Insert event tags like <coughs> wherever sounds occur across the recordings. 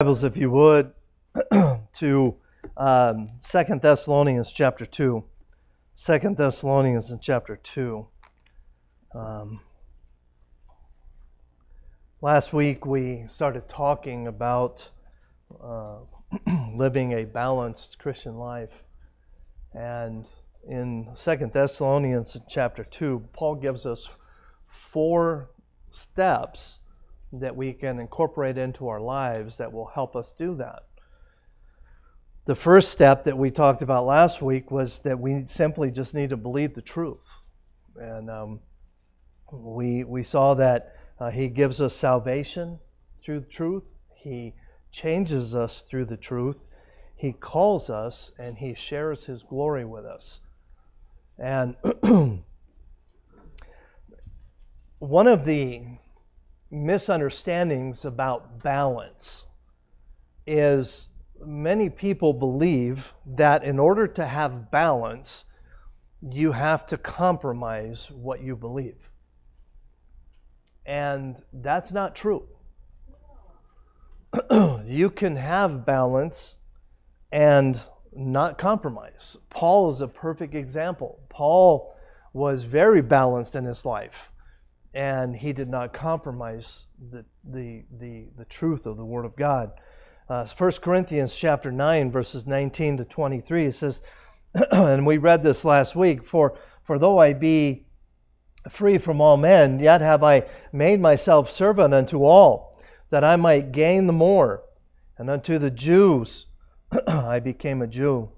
Bibles, if you would, <clears throat> to um, Second Thessalonians chapter two. Second Thessalonians in chapter two. Um, last week we started talking about uh, <clears throat> living a balanced Christian life, and in Second Thessalonians chapter two, Paul gives us four steps that we can incorporate into our lives that will help us do that. The first step that we talked about last week was that we simply just need to believe the truth. And um, we, we saw that uh, He gives us salvation through the truth, He changes us through the truth, He calls us, and He shares His glory with us. And <clears throat> one of the misunderstandings about balance is many people believe that in order to have balance, you have to compromise what you believe. And that's not true. <clears throat> you can have balance and not compromise. Paul is a perfect example. Paul was very balanced in his life and he did not compromise the, the, the, the truth of the Word of God. Uh, 1 Corinthians chapter 9, verses 19 to 23, it says, <clears throat> and we read this last week, for, for though I be free from all men, yet have I made myself servant unto all, that I might gain the more. And unto the Jews <clears throat> I became a Jew,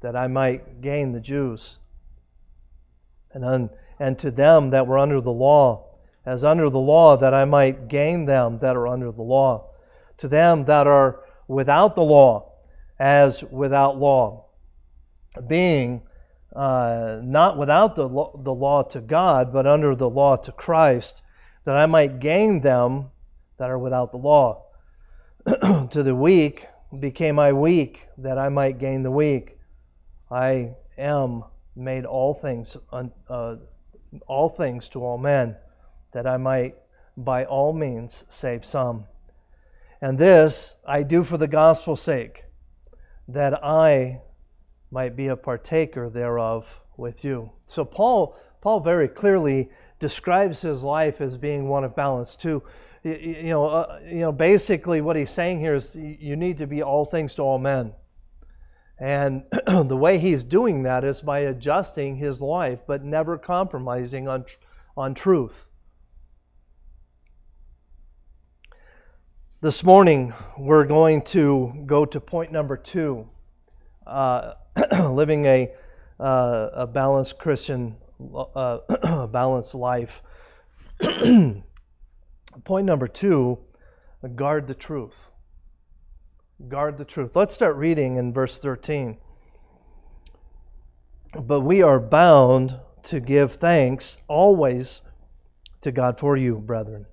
that I might gain the Jews. And, un, and to them that were under the law, as under the law, that I might gain them that are under the law. To them that are without the law, as without law. Being uh, not without the law, the law to God, but under the law to Christ, that I might gain them that are without the law. <clears throat> to the weak became I weak, that I might gain the weak. I am made all things, uh, all things to all men that I might by all means save some. And this I do for the gospel's sake, that I might be a partaker thereof with you. So Paul Paul very clearly describes his life as being one of balance too. You know, uh, you know, basically what he's saying here is you need to be all things to all men. And <clears throat> the way he's doing that is by adjusting his life, but never compromising on on truth. This morning, we're going to go to point number two uh, <clears throat> living a, uh, a balanced Christian, uh, <clears throat> balanced life. <clears throat> point number two guard the truth. Guard the truth. Let's start reading in verse 13. But we are bound to give thanks always to God for you, brethren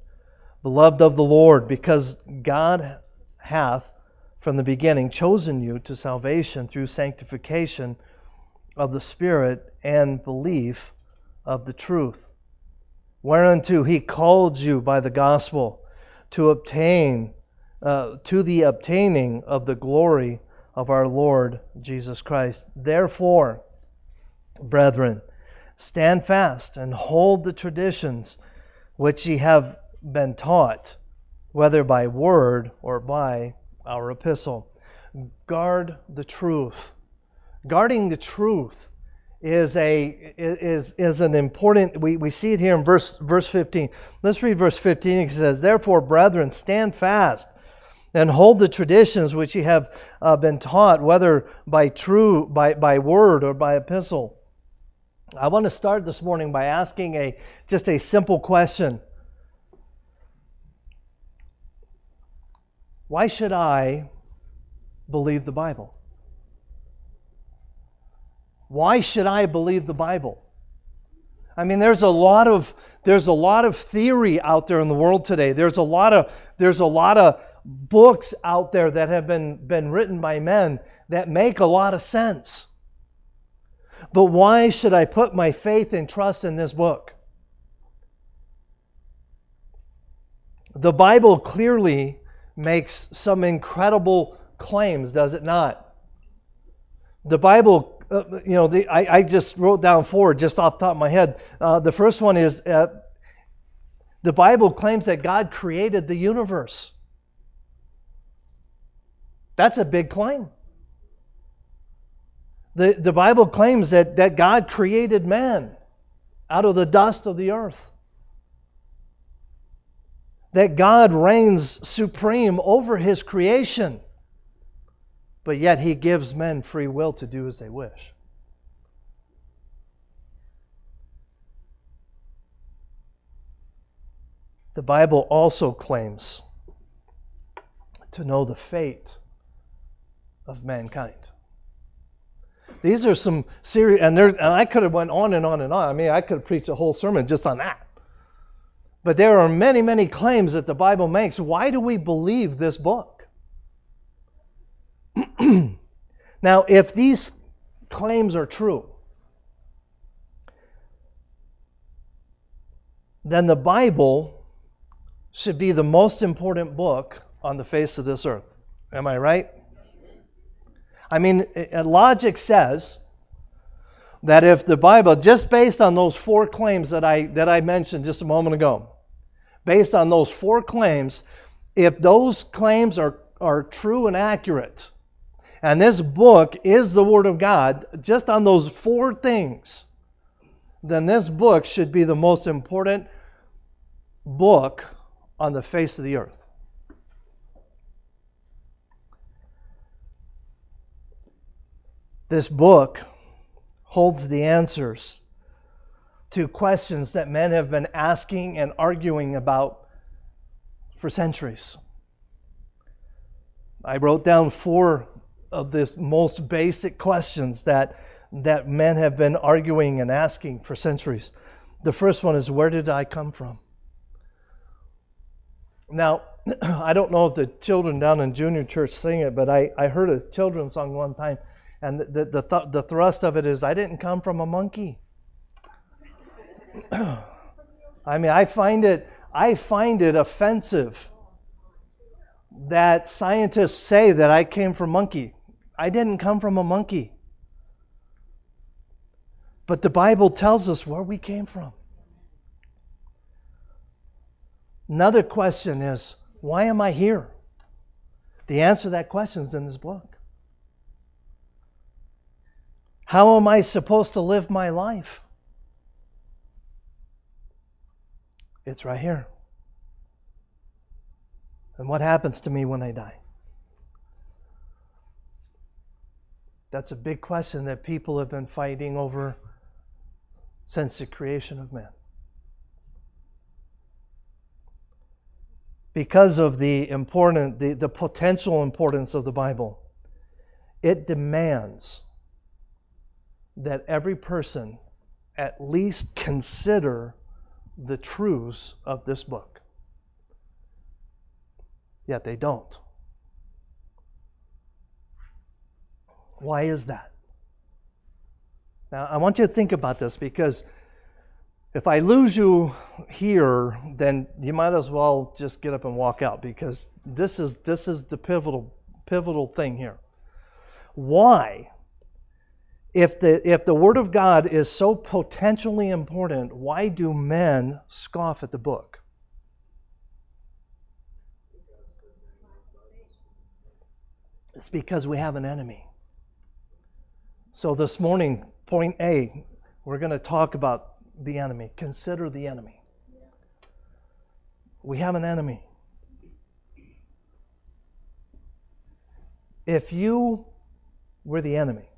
beloved of the Lord, because God hath from the beginning chosen you to salvation through sanctification of the Spirit and belief of the truth, whereunto he called you by the gospel to obtain uh, to the obtaining of the glory of our Lord Jesus Christ. Therefore, brethren, stand fast and hold the traditions which ye have been taught, whether by word or by our epistle. Guard the truth. Guarding the truth is a is is an important we, we see it here in verse verse 15. Let's read verse 15. It says, Therefore, brethren, stand fast and hold the traditions which ye have uh, been taught, whether by true by, by word or by epistle. I want to start this morning by asking a just a simple question. Why should I believe the Bible? Why should I believe the Bible? I mean, there's a lot of there's a lot of theory out there in the world today. There's a lot of there's a lot of books out there that have been been written by men that make a lot of sense. But why should I put my faith and trust in this book? The Bible clearly makes some incredible claims, does it not? The Bible, uh, you know, the, I, I, just wrote down four just off the top of my head. Uh, the first one is uh, the Bible claims that God created the universe. That's a big claim. The, the Bible claims that, that God created man out of the dust of the earth. That God reigns supreme over his creation, but yet he gives men free will to do as they wish. The Bible also claims to know the fate of mankind. These are some serious, and, there, and I could have went on and on and on. I mean, I could have preached a whole sermon just on that. But there are many, many claims that the Bible makes. Why do we believe this book? <clears throat> now, if these claims are true, then the Bible should be the most important book on the face of this earth. Am I right? I mean, logic says that if the Bible, just based on those four claims that I, that I mentioned just a moment ago, based on those four claims, if those claims are, are true and accurate, and this book is the Word of God, just on those four things, then this book should be the most important book on the face of the earth. This book holds the answers to questions that men have been asking and arguing about for centuries. I wrote down four of the most basic questions that, that men have been arguing and asking for centuries. The first one is Where did I come from? Now, <clears throat> I don't know if the children down in junior church sing it, but I, I heard a children's song one time and the, the, th- the thrust of it is I didn't come from a monkey. <clears throat> I mean, I find it I find it offensive that scientists say that I came from monkey. I didn't come from a monkey. But the Bible tells us where we came from. Another question is, why am I here? The answer to that question is in this book. How am I supposed to live my life? It's right here. And what happens to me when I die? That's a big question that people have been fighting over since the creation of man. Because of the important the, the potential importance of the Bible, it demands that every person at least consider the truths of this book. Yet they don't. Why is that? Now, I want you to think about this because if I lose you here, then you might as well just get up and walk out because this is this is the pivotal pivotal thing here. Why if the, if the Word of God is so potentially important, why do men scoff at the book? It's because we have an enemy. So this morning, point A, we're going to talk about the enemy. Consider the enemy. We have an enemy. If you were the enemy,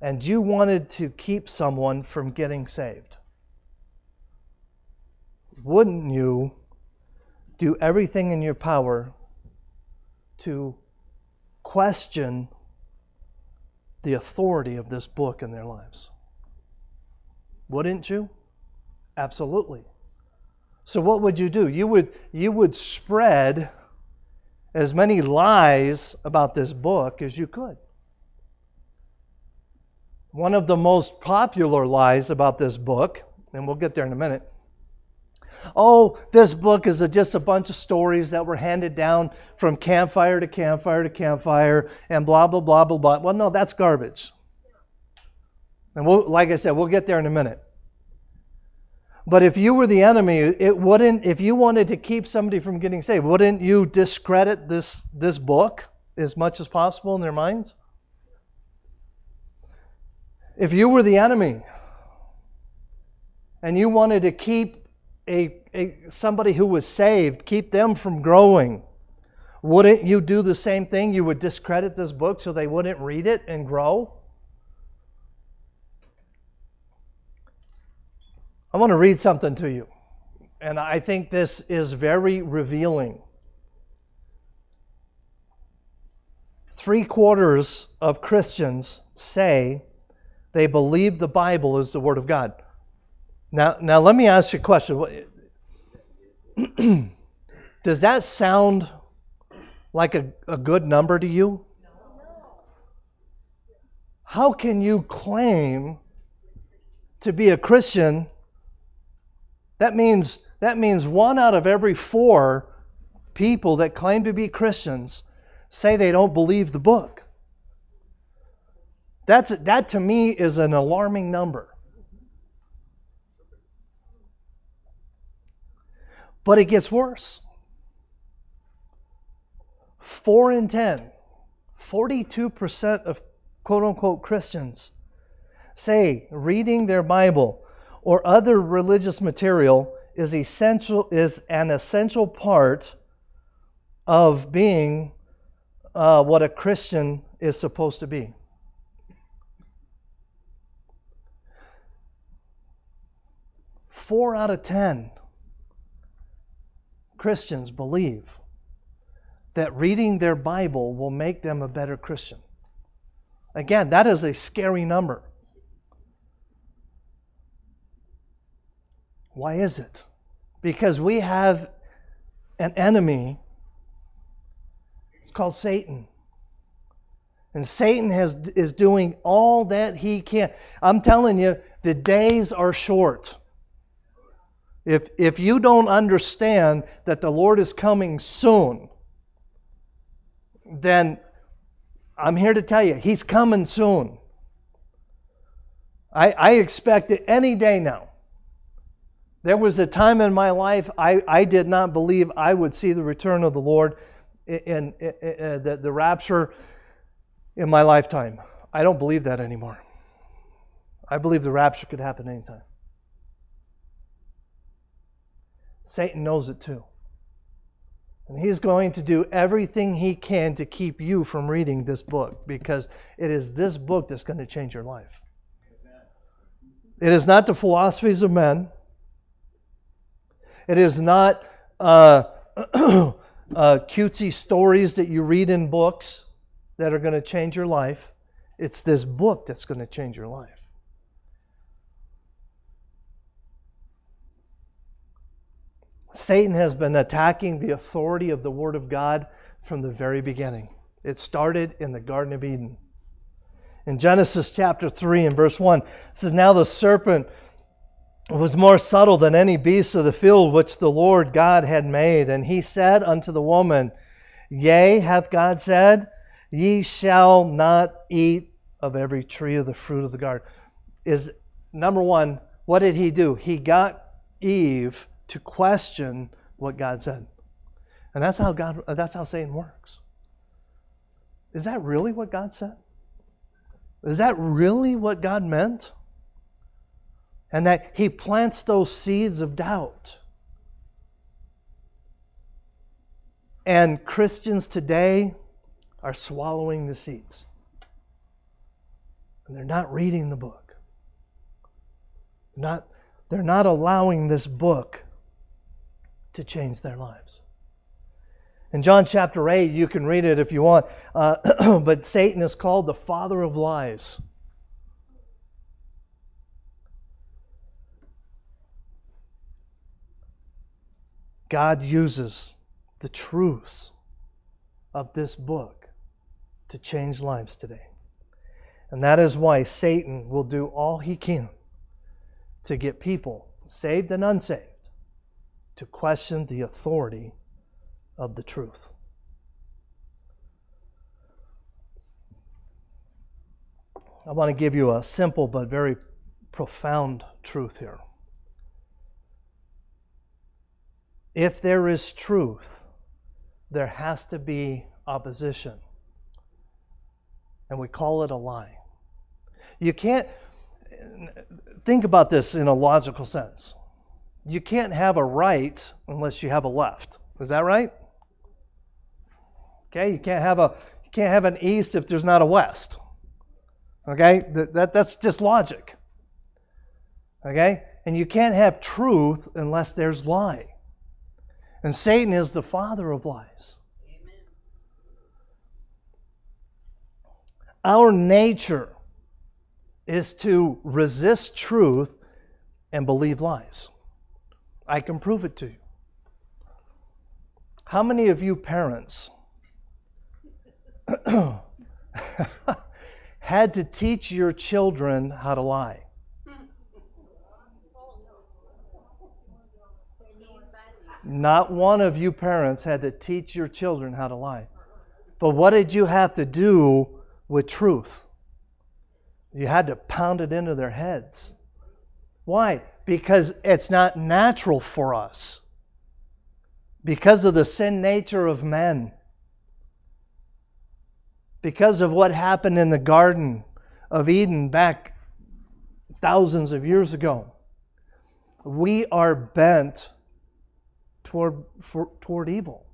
and you wanted to keep someone from getting saved, wouldn't you do everything in your power to question the authority of this book in their lives? Wouldn't you? Absolutely. So what would you do? You would you would spread as many lies about this book as you could. One of the most popular lies about this book, and we'll get there in a minute, oh, this book is a, just a bunch of stories that were handed down from campfire to campfire to campfire and blah, blah, blah, blah, blah. Well, no, that's garbage. And we'll, like I said, we'll get there in a minute. But if you were the enemy, it wouldn't. If you wanted to keep somebody from getting saved, wouldn't you discredit this this book as much as possible in their minds? If you were the enemy and you wanted to keep a, a, somebody who was saved, keep them from growing, wouldn't you do the same thing? You would discredit this book so they wouldn't read it and grow? I want to read something to you, and I think this is very revealing. Three quarters of Christians say they believe the Bible is the Word of God. Now, now let me ask you a question. <clears throat> Does that sound like a, a good number to you? How can you claim to be a Christian? That means that means one out of every four people that claim to be Christians say they don't believe the book. That's, that to me is an alarming number. But it gets worse. 4 in 10, 42% of quote unquote Christians say reading their Bible or other religious material is essential is an essential part of being uh, what a Christian is supposed to be. Four out of ten Christians believe that reading their Bible will make them a better Christian. Again, that is a scary number. Why is it? Because we have an enemy. It's called Satan. And Satan has, is doing all that he can. I'm telling you, the days are short. If, if you don't understand that the Lord is coming soon, then I'm here to tell you, He's coming soon. I, I expect it any day now. There was a time in my life I, I did not believe I would see the return of the Lord in, in, in, in uh, the, the rapture in my lifetime. I don't believe that anymore. I believe the rapture could happen anytime. Satan knows it too. And he's going to do everything he can to keep you from reading this book because it is this book that's going to change your life. It is not the philosophies of men. It is not uh, <clears throat> uh, cutesy stories that you read in books that are going to change your life. It's this book that's going to change your life. Satan has been attacking the authority of the Word of God from the very beginning. It started in the Garden of Eden. In Genesis chapter 3 and verse 1, it says, Now the serpent was more subtle than any beast of the field which the Lord God had made. And he said unto the woman, Yea, hath God said, Ye shall not eat of every tree of the fruit of the garden. Is number one, what did he do? He got Eve to question what God said. And that's how God uh, that's how Satan works. Is that really what God said? Is that really what God meant? And that he plants those seeds of doubt. And Christians today are swallowing the seeds. And they're not reading the book. Not, they're not allowing this book to change their lives. In John chapter 8, you can read it if you want, uh, <clears throat> but Satan is called the father of lies. God uses the truths of this book to change lives today. And that is why Satan will do all he can to get people, saved and unsaved, to question the authority of the truth. I want to give you a simple but very profound truth here. If there is truth, there has to be opposition. And we call it a lie. You can't think about this in a logical sense. You can't have a right unless you have a left. Is that right? Okay, you can't have a you can't have an east if there's not a west. Okay? That, that that's just logic. Okay? And you can't have truth unless there's lie. And Satan is the father of lies. Amen. Our nature is to resist truth and believe lies. I can prove it to you. How many of you parents <coughs> had to teach your children how to lie? Not one of you parents had to teach your children how to lie. But what did you have to do with truth? You had to pound it into their heads. Why? Because it's not natural for us. Because of the sin nature of men. Because of what happened in the Garden of Eden back thousands of years ago. We are bent toward, for, toward evil.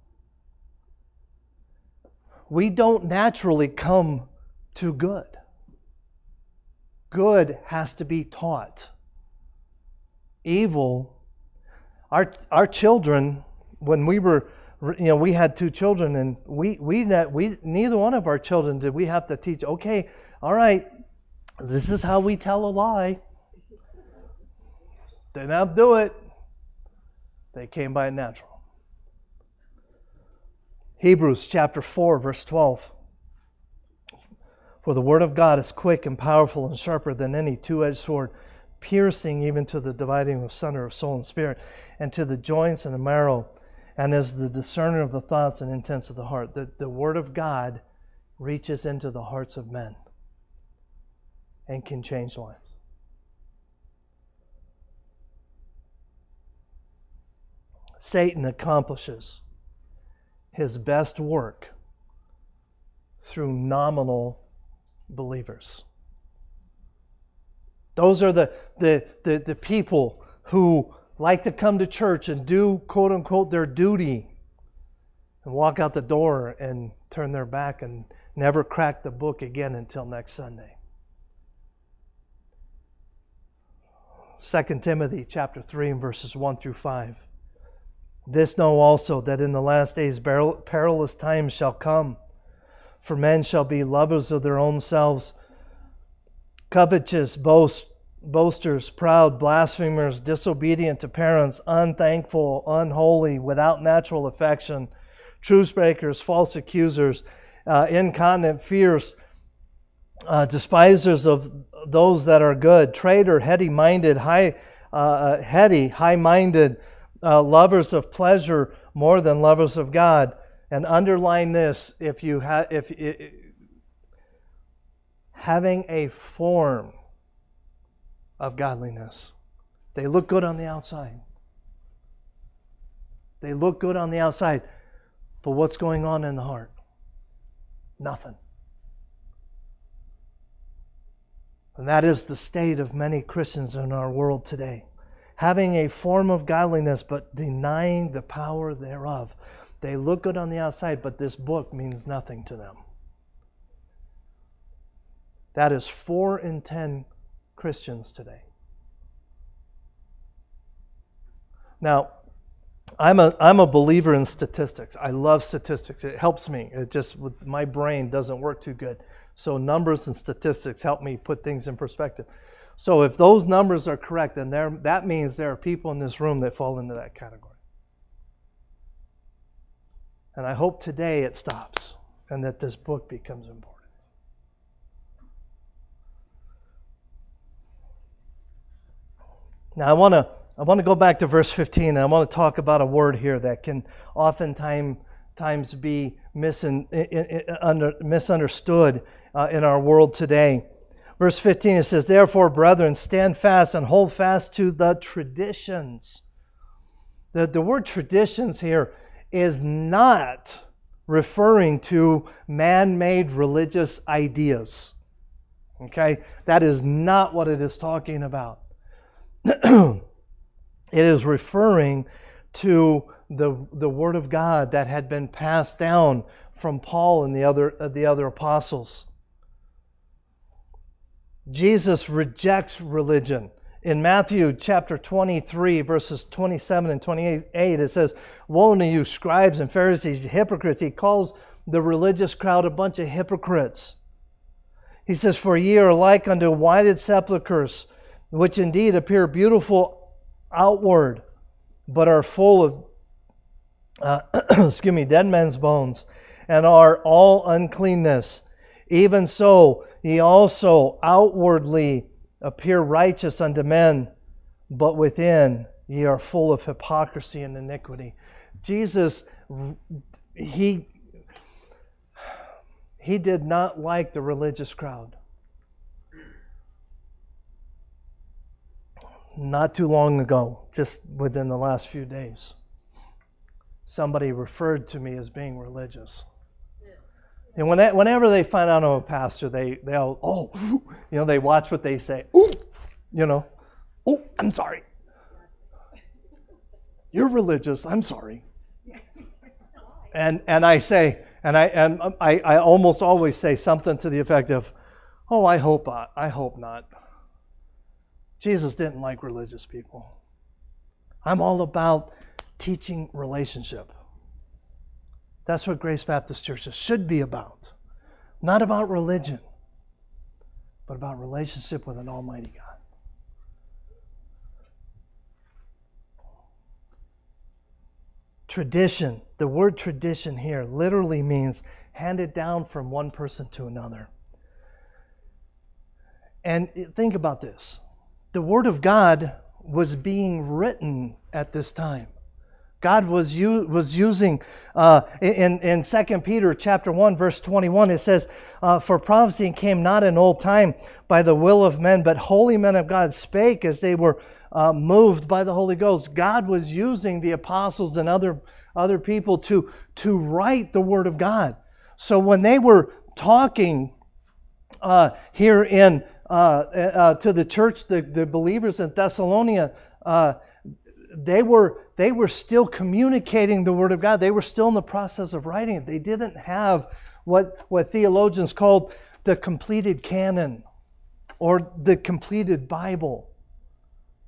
We don't naturally come to good. Good has to be taught. Evil, our, our children, when we were, you know, we had two children, and we, we, that we, neither one of our children did we have to teach, okay, all right, this is how we tell a lie. Then I'll do it. They came by natural. Hebrews chapter 4, verse 12. For the word of God is quick and powerful and sharper than any two edged sword, piercing even to the dividing of sunder of soul and spirit, and to the joints and the marrow, and is the discerner of the thoughts and intents of the heart. The, the word of God reaches into the hearts of men and can change lives. Satan accomplishes his best work through nominal believers. Those are the, the, the, the, people who like to come to church and do, quote unquote, their duty and walk out the door and turn their back and never crack the book again until next Sunday. 2 Timothy chapter 3 and verses 1 through 5. This know also that in the last days perilous times shall come. For men shall be lovers of their own selves, covetous, boast, boasters, proud, blasphemers, disobedient to parents, unthankful, unholy, without natural affection, truce breakers, false accusers, uh, incontinent, fierce, uh, despisers of those that are good, traitor, heady-minded, high, uh, uh heady, high-minded uh, lovers of pleasure more than lovers of God. And underline this if you have if it, having a form of godliness. They look good on the outside. They look good on the outside. But what's going on in the heart? Nothing. And that is the state of many Christians in our world today having a form of godliness but denying the power thereof. They look good on the outside, but this book means nothing to them. That is four in ten Christians today. Now, I'm a I'm a believer in statistics. I love statistics. It helps me. It just my brain doesn't work too good. So numbers and statistics help me put things in perspective. So if those numbers are correct, then there, that means there are people in this room that fall into that category. And I hope today it stops and that this book becomes important. Now I want to I want to go back to verse 15 and I want to talk about a word here that can oftentimes times be misunderstood uh, in our world today. Verse 15 it says, Therefore, brethren, stand fast and hold fast to the traditions. The, the word traditions here is not referring to man made religious ideas. Okay? That is not what it is talking about. <clears throat> it is referring to the, the Word of God that had been passed down from Paul and the other, uh, the other apostles. Jesus rejects religion. In Matthew chapter 23, verses 27 and 28, it says, Woe to you, scribes and Pharisees, hypocrites. He calls the religious crowd a bunch of hypocrites. He says, For ye are like unto whited sepulchres, which indeed appear beautiful outward, but are full of, uh, <clears throat> excuse me, dead men's bones, and are all uncleanness. Even so, ye also outwardly appear righteous unto men, but within ye are full of hypocrisy and iniquity. Jesus, he he did not like the religious crowd. Not too long ago, just within the last few days, somebody referred to me as being religious. And when they, whenever they find out I'm a pastor, they they all oh <laughs> you know they watch what they say. Ooh, you know, oh I'm sorry. You're religious. I'm sorry. And and I say and I and I, I almost always say something to the effect of, oh I hope I, I hope not. Jesus didn't like religious people. I'm all about teaching relationship. That's what Grace Baptist Churches should be about. Not about religion, but about relationship with an Almighty God. Tradition, the word tradition here literally means handed down from one person to another. And think about this the Word of God was being written at this time. God was u- was using uh, in in Second Peter chapter one verse 21 it says, uh, "For prophecy came not in old time by the will of men, but holy men of God spake as they were uh, moved by the Holy Ghost." God was using the apostles and other other people to to write the Word of God. So when they were talking uh, here in Uh, uh, to the church, the, the believers in Thessalonica, uh, they were they were still communicating the word of God. They were still in the process of writing it. They didn't have what what theologians called the completed canon or the completed Bible.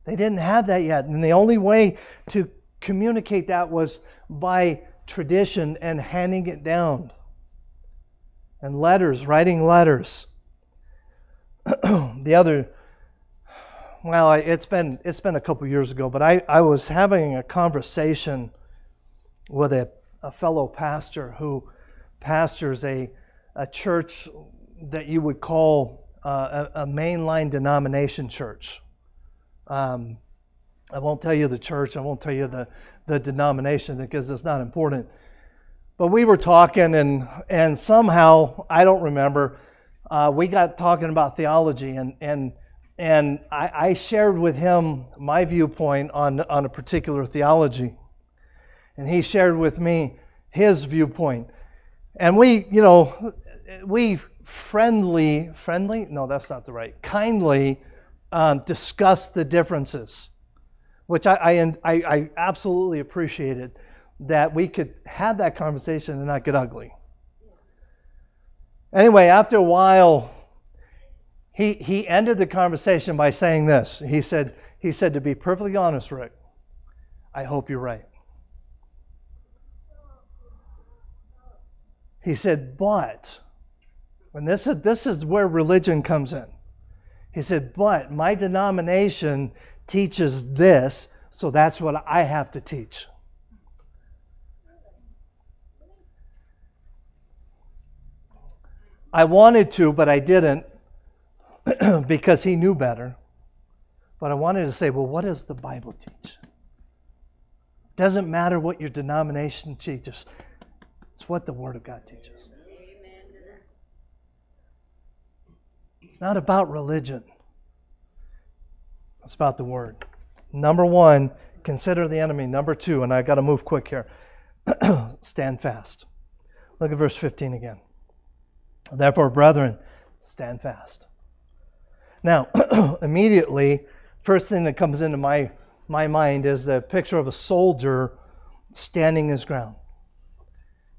They didn't have that yet. And the only way to communicate that was by tradition and handing it down. And letters, writing letters. <clears throat> the other well, it's been it's been a couple years ago, but I, I was having a conversation with a, a fellow pastor who pastors a a church that you would call uh, a, a, mainline denomination church. Um, I won't tell you the church. I won't tell you the the denomination because it's not important. But we were talking, and and somehow I don't remember. Uh, we got talking about theology, and and and I, I, shared with him my viewpoint on, on a particular theology. And he shared with me his viewpoint. And we, you know, we friendly, friendly? No, that's not the right. Kindly um, discussed the differences, which I, I, I absolutely appreciated that we could have that conversation and not get ugly. Anyway, after a while, he, he ended the conversation by saying this. He said, he said, to be perfectly honest, Rick, I hope you're right. He said, but, and this is, this is where religion comes in. He said, but my denomination teaches this, so that's what I have to teach. I wanted to, but I didn't. <clears throat> because he knew better. But I wanted to say, well, what does the Bible teach? Doesn't matter what your denomination teaches. It's what the Word of God teaches. It's not about religion. It's about the Word. Number one, consider the enemy. Number two, and I got to move quick here. <clears throat> stand fast. Look at verse 15 again. Therefore, brethren, stand fast. Now, <clears throat> immediately, first thing that comes into my, my mind is the picture of a soldier standing his ground.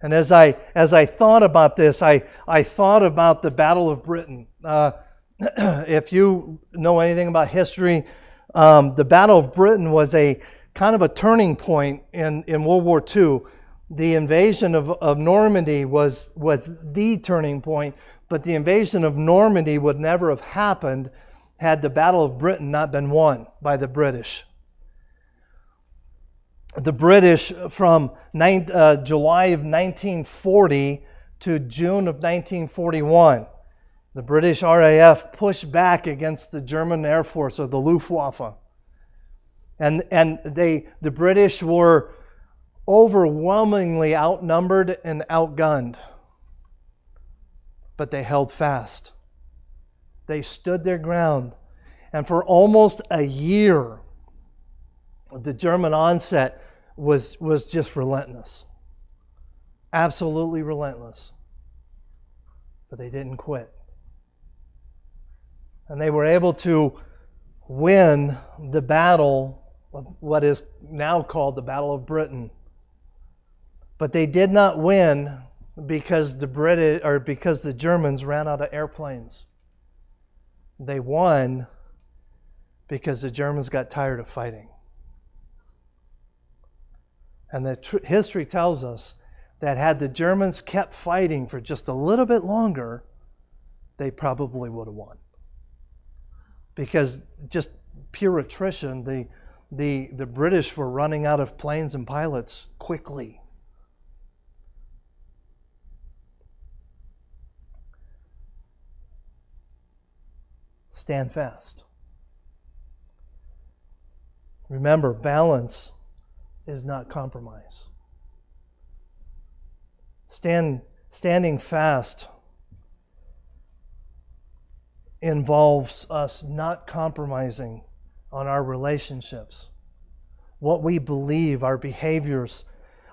And as I as I thought about this, I I thought about the Battle of Britain. Uh, <clears throat> if you know anything about history, um, the Battle of Britain was a kind of a turning point in, in World War II. The invasion of, of Normandy was was the turning point, but the invasion of Normandy would never have happened had the Battle of Britain not been won by the British. The British, from uh, July of 1940 to June of 1941, the British RAF pushed back against the German Air Force or the Luftwaffe. And, and they, the British were overwhelmingly outnumbered and outgunned. But they held fast. They stood their ground. And for almost a year, the German onset was, was just relentless. Absolutely relentless. But they didn't quit. And they were able to win the battle of what is now called the Battle of Britain. But they did not win because the British or because the Germans ran out of airplanes. They won because the Germans got tired of fighting. And the tr- history tells us that had the Germans kept fighting for just a little bit longer, they probably would have won. Because just pure attrition, the, the, the British were running out of planes and pilots quickly. Stand fast. Remember, balance is not compromise. Stand, standing fast involves us not compromising on our relationships, what we believe, our behaviors.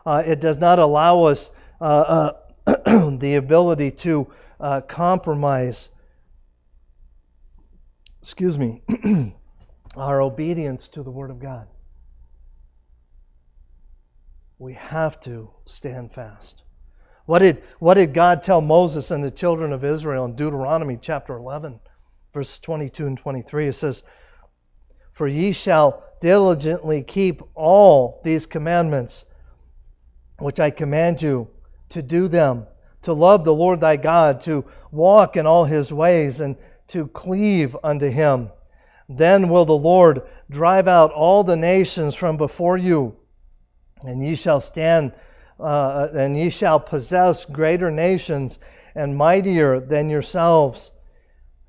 Uh, it does not allow us uh, uh, <clears throat> the ability to uh, compromise, excuse me, <clears throat> our obedience to the Word of God. We have to stand fast. What did, what did God tell Moses and the children of Israel in Deuteronomy chapter 11, verse 22 and 23? It says, For ye shall diligently keep all these commandments which I command you to do them, to love the Lord thy God, to walk in all his ways, and to cleave unto him. Then will the Lord drive out all the nations from before you, and ye shall stand, uh, and ye shall possess greater nations and mightier than yourselves.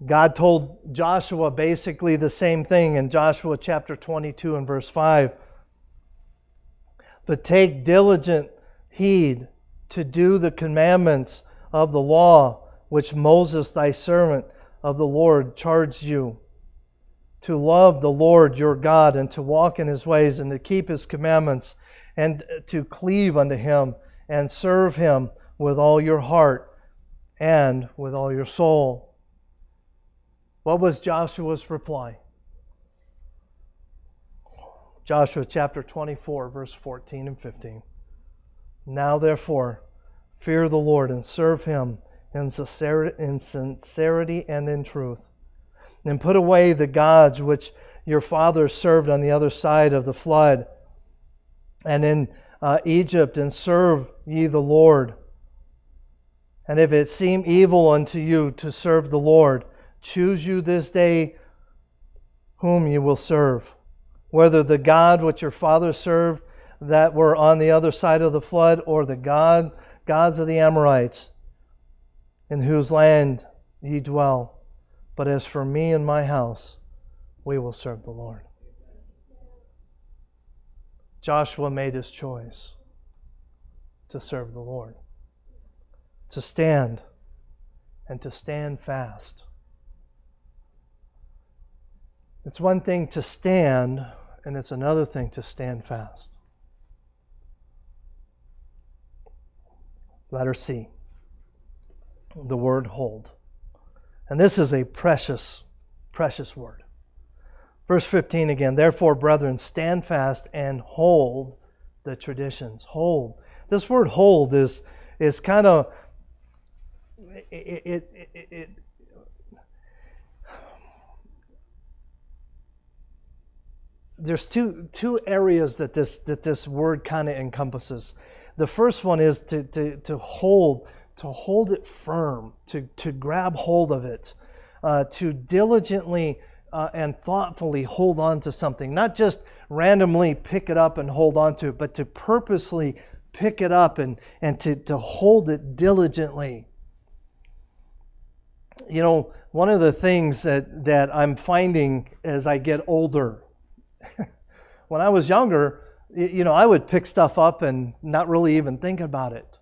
God told Joshua basically the same thing in Joshua chapter 22 and verse 5. But take diligent heed to do the commandments of the law which Moses thy servant of the Lord charged you to love the Lord your God and to walk in his ways and to keep his commandments and to cleave unto him and serve him with all your heart and with all your soul. What was Joshua's reply? Joshua chapter 24, verse 14 and 15. Now, therefore, fear the Lord and serve him in sincerity and in truth and put away the gods which your fathers served on the other side of the flood and in uh, Egypt, and serve ye the Lord. And if it seem evil unto you to serve the Lord, choose you this day whom you will serve, whether the God which your fathers served that were on the other side of the flood, or the God gods of the Amorites, in whose land ye dwell. But as for me and my house, we will serve the Lord. Joshua made his choice to serve the Lord, to stand and to stand fast. It's one thing to stand, and it's another thing to stand fast. Letter C. The word hold. And this is a precious, precious word. Verse 15 again, therefore, brethren, stand fast and hold the traditions. Hold. This word hold is, is kind of, it, it, it, it there's two two areas that this that this word kind of encompasses. The first one is to, to, to hold to hold it firm, to, to grab hold of it, uh, to diligently uh, and thoughtfully hold on to something, not just randomly pick it up and hold on to it, but to purposely pick it up and, and to, to hold it diligently. You know, one of the things that, that I'm finding as I get older <laughs> when I was younger, you know, I would pick stuff up and not really even think about it.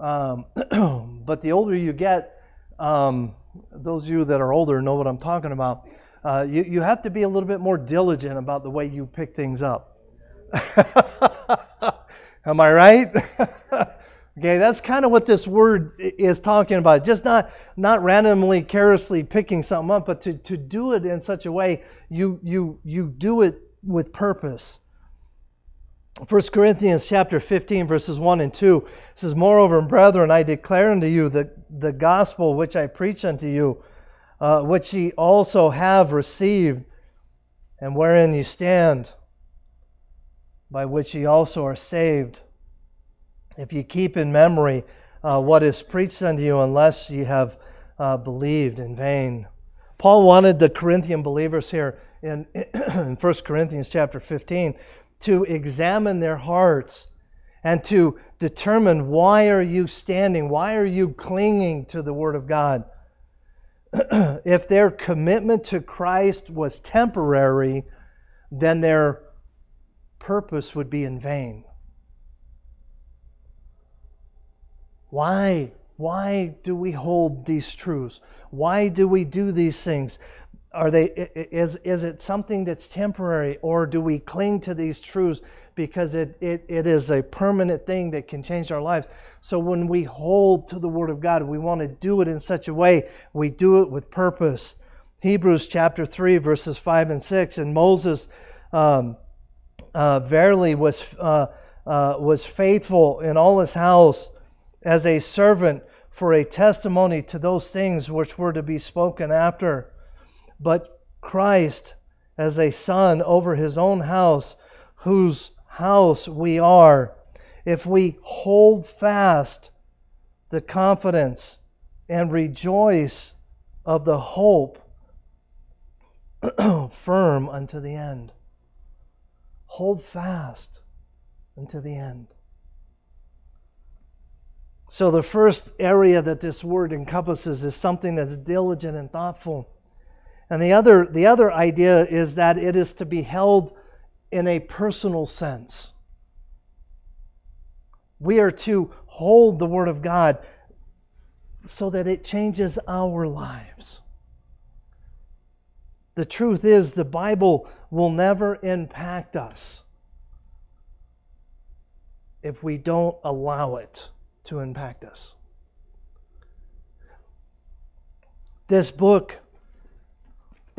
Um, <clears throat> but the older you get, um, those of you that are older know what I'm talking about. Uh, you, you have to be a little bit more diligent about the way you pick things up. <laughs> Am I right? <laughs> okay, that's kind of what this word is talking about. Just not not randomly, carelessly picking something up, but to, to do it in such a way you you you do it with purpose. 1 Corinthians chapter 15 verses 1 and 2 says, Moreover, brethren, I declare unto you the, the gospel which I preach unto you, uh, which ye also have received, and wherein ye stand, by which ye also are saved, if ye keep in memory uh, what is preached unto you, unless ye have uh, believed in vain. Paul wanted the Corinthian believers here in, <clears throat> in 1 Corinthians chapter 15 to examine their hearts and to determine why are you standing why are you clinging to the word of god? <clears throat> If their commitment to christ was temporary then their purpose would be in vain. Why? Why do we hold these truths? Why do we do these things are they is is it something that's temporary or do we cling to these truths because it, it, it is a permanent thing that can change our lives? So when we hold to the word of god we want to do it in such a way we do it with purpose. Hebrews chapter 3 verses 5 and 6 and moses um, uh, verily was uh, uh, was faithful in all his house as a servant for a testimony to those things which were to be spoken after but Christ as a son over his own house, whose house we are, if we hold fast the confidence and rejoice of the hope <clears throat> firm unto the end. Hold fast unto the end. So, the first area that this word encompasses is something that's diligent and thoughtful. And the other, the other idea is that it is to be held in a personal sense. We are to hold the Word of God so that it changes our lives. The truth is, the Bible will never impact us if we don't allow it to impact us. This book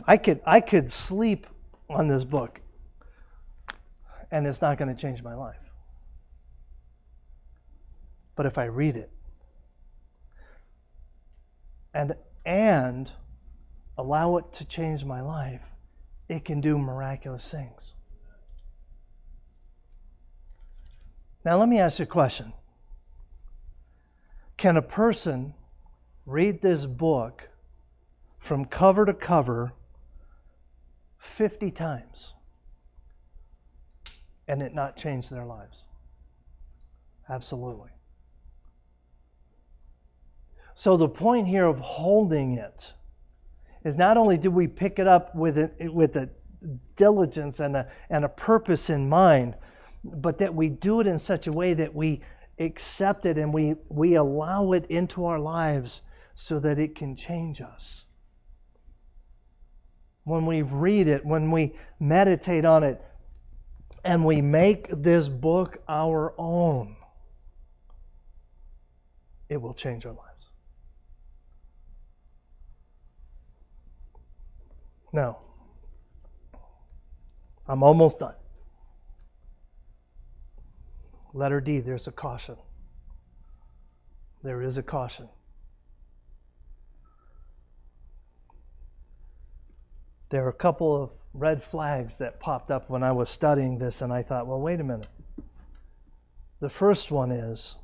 I could I could sleep on this book and it's not going to change my life. But if I read it and and allow it to change my life, it can do miraculous things. Now let me ask you a question. Can a person read this book from cover to cover 50 times and it not change their lives? Absolutely. So the point here of holding it is not only do we pick it up with a, with a diligence and a, and a purpose in mind, but that we do it in such a way that we accept it and we, we allow it into our lives so that it can change us. When we read it, when we meditate on it, and we make this book our own, it will change our lives. Now, I'm almost done. Letter D, there's a caution. There is a caution. There are a couple of red flags that popped up when I was studying this, and I thought, well, wait a minute. The first one is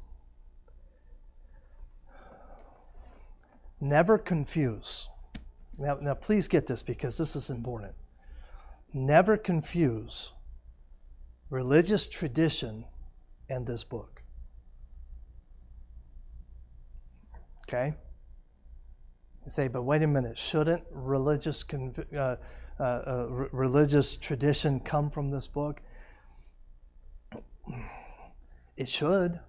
never confuse. Now, now, please get this because this is important. Never confuse religious tradition and this book. Okay? Say, but wait a minute, shouldn't religious uh, uh, uh, religious tradition come from this book? It should.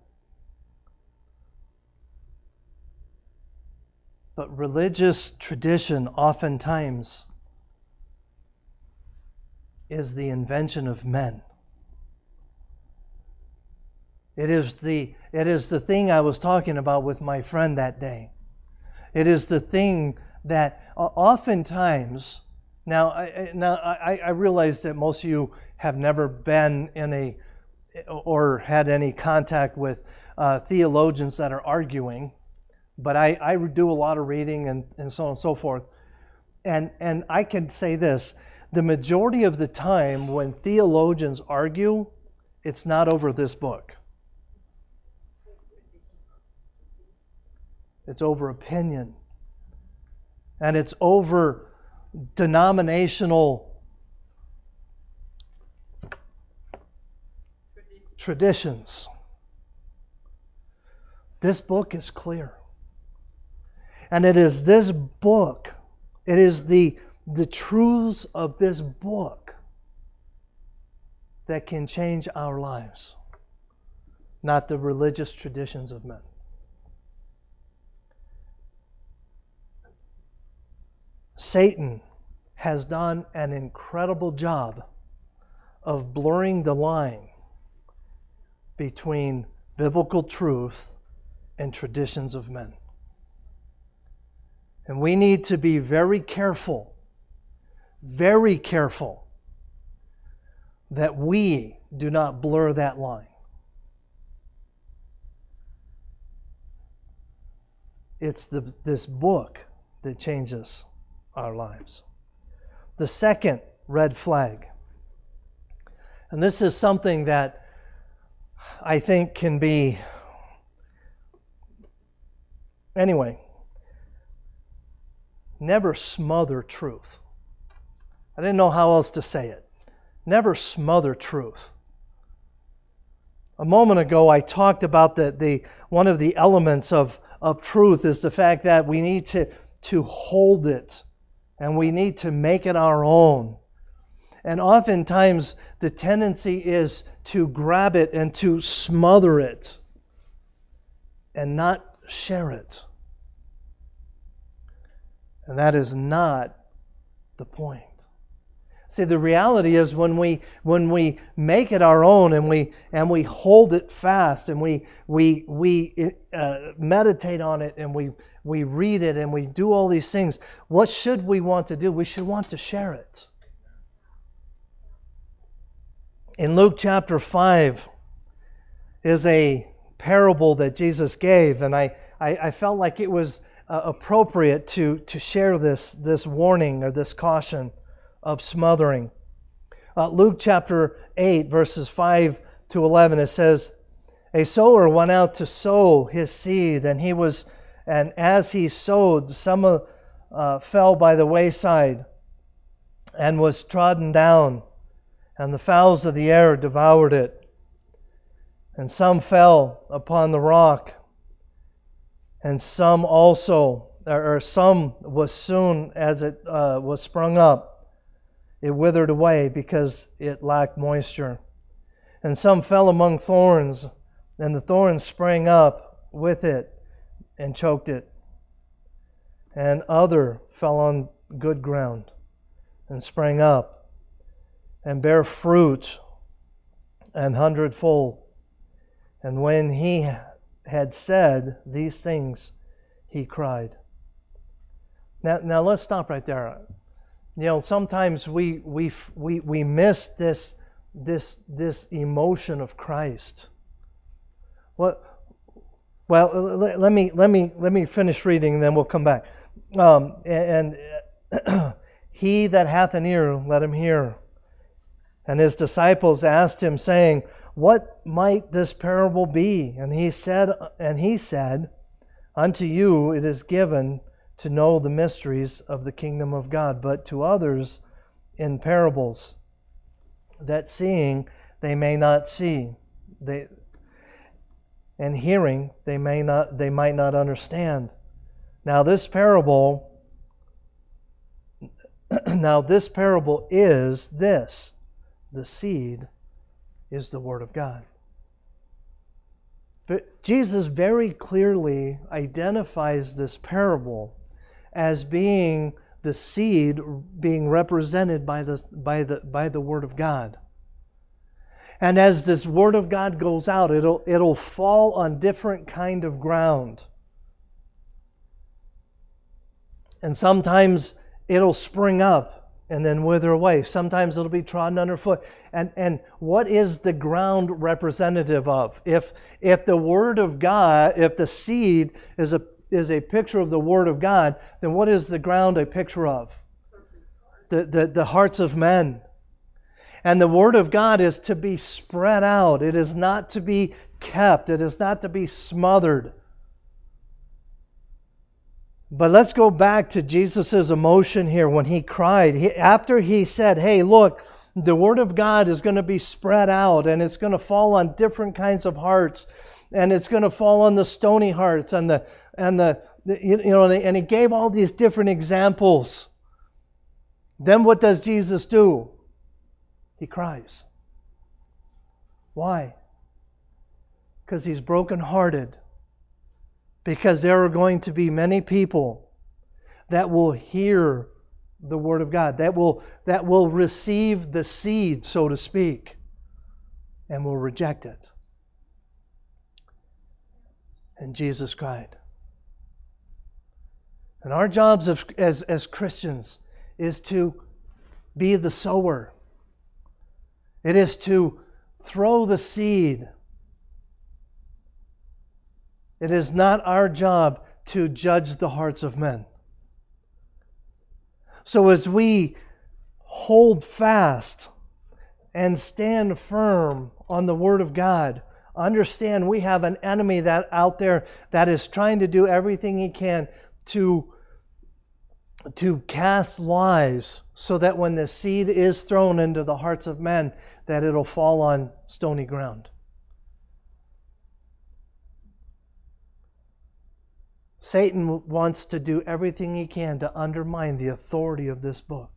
But religious tradition oftentimes is the invention of men. It is the it is the thing I was talking about with my friend that day. It is the thing that oftentimes now, I, now I, I realize that most of you have never been in a or had any contact with uh, theologians that are arguing, but I, I do a lot of reading and, and so on and so forth. And, and I can say this the majority of the time when theologians argue, it's not over this book. It's over opinion. And it's over denominational traditions. This book is clear. And it is this book, it is the, the truths of this book that can change our lives, not the religious traditions of men. Satan has done an incredible job of blurring the line between biblical truth and traditions of men. And we need to be very careful, very careful, that we do not blur that line. It's the, this book that changes our lives. The second red flag, and this is something that I think can be, anyway, never smother truth. I didn't know how else to say it. Never smother truth. A moment ago, I talked about the, the one of the elements of, of truth is the fact that we need to, to hold it and we need to make it our own. And oftentimes, the tendency is to grab it and to smother it and not share it. And that is not the point. See, the reality is when we when we make it our own and we and we hold it fast and we we we uh, meditate on it and we we read it and we do all these things, what should we want to do? We should want to share it. In Luke chapter 5 is a parable that Jesus gave, and I, I, I felt like it was uh, appropriate to, to share this, this warning or this caution of smothering. Uh, Luke chapter 8, verses 5 to 11, it says, A sower went out to sow his seed, and he was and as he sowed, some uh, fell by the wayside and was trodden down, and the fowls of the air devoured it. And some fell upon the rock, and some also or some was soon as it uh, was sprung up, it withered away because it lacked moisture. And some fell among thorns, and the thorns sprang up with it and choked it. And other fell on good ground and sprang up and bare fruit an hundredfold. And when he had said these things, he cried. Now, now let's stop right there. You know, sometimes we we we we miss this this this emotion of Christ. What? Well, let, me let me let me finish reading, and then we'll come back. Um, and, and <clears throat> he that hath an ear, let him hear. And his disciples asked him, saying, What might this parable be? And he said, and he said, Unto you it is given to know the mysteries of the kingdom of God, but to others in parables, that seeing they may not see, they and hearing they may not they might not understand. Now this parable <clears throat> now this parable is this the seed is the Word of God. But Jesus very clearly identifies this parable as being the seed being represented by the, by the, by the Word of God. And as this Word of God goes out, it'll, it'll fall on different kind of ground. And sometimes it'll spring up and then wither away. Sometimes it'll be trodden underfoot. And and what is the ground representative of? If if the word of God, if the seed is a is a picture of the word of God, then what is the ground a picture of? The the, the hearts of men. And the word of God is to be spread out. It is not to be kept. It is not to be smothered. But let's go back to Jesus' emotion here when he cried. He, after he said, Hey, look, the Word of God is going to be spread out and it's going to fall on different kinds of hearts and it's going to fall on the stony hearts and the, and the, the you know, and he gave all these different examples. Then what does Jesus do? He cries. Why? Because he's brokenhearted because there are going to be many people that will hear the word of God, that will, that will receive the seed, so to speak, and will reject it. And Jesus cried. And our jobs as, as Christians is to be the sower. It is to throw the seed it is not our job to judge the hearts of men. So as we hold fast and stand firm on the Word of God, understand we have an enemy that out there that is trying to do everything he can to to cast lies so that when the seed is thrown into the hearts of men that it'll fall on stony ground. Satan wants to do everything he can to undermine the authority of this book.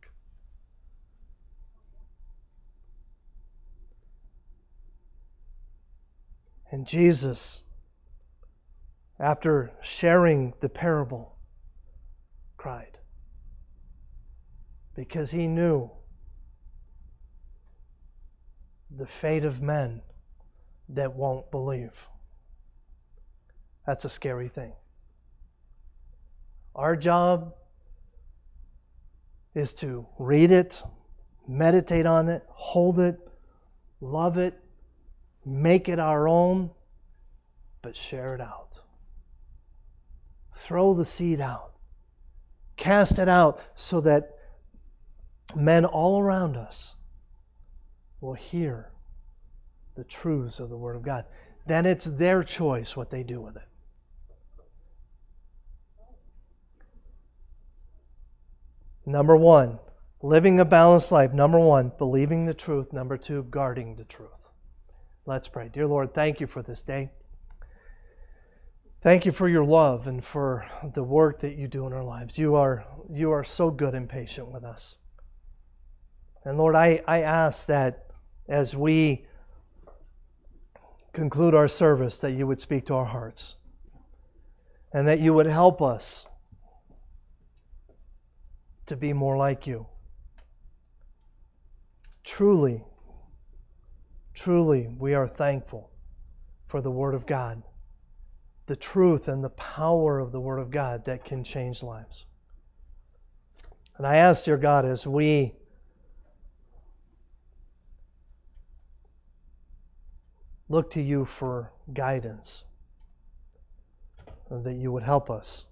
And Jesus, after sharing the parable, cried because he knew the fate of men that won't believe. That's a scary thing. Our job is to read it, meditate on it, hold it, love it, make it our own, but share it out. Throw the seed out. Cast it out so that men all around us will hear the truths of the Word of God. Then it's their choice what they do with it. Number one, living a balanced life. Number one, believing the truth. Number two, guarding the truth. Let's pray. Dear Lord, thank you for this day. Thank you for your love and for the work that you do in our lives. You are you are so good and patient with us. And Lord, I, I ask that as we conclude our service, that you would speak to our hearts and that you would help us to be more like you. Truly, truly, we are thankful for the Word of God, the truth and the power of the Word of God that can change lives. And I ask, dear God, as we look to you for guidance, that you would help us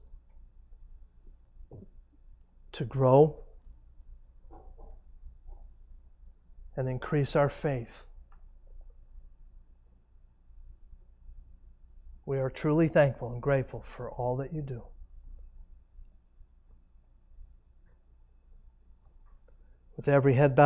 to grow and increase our faith. We are truly thankful and grateful for all that you do. With every head bowed,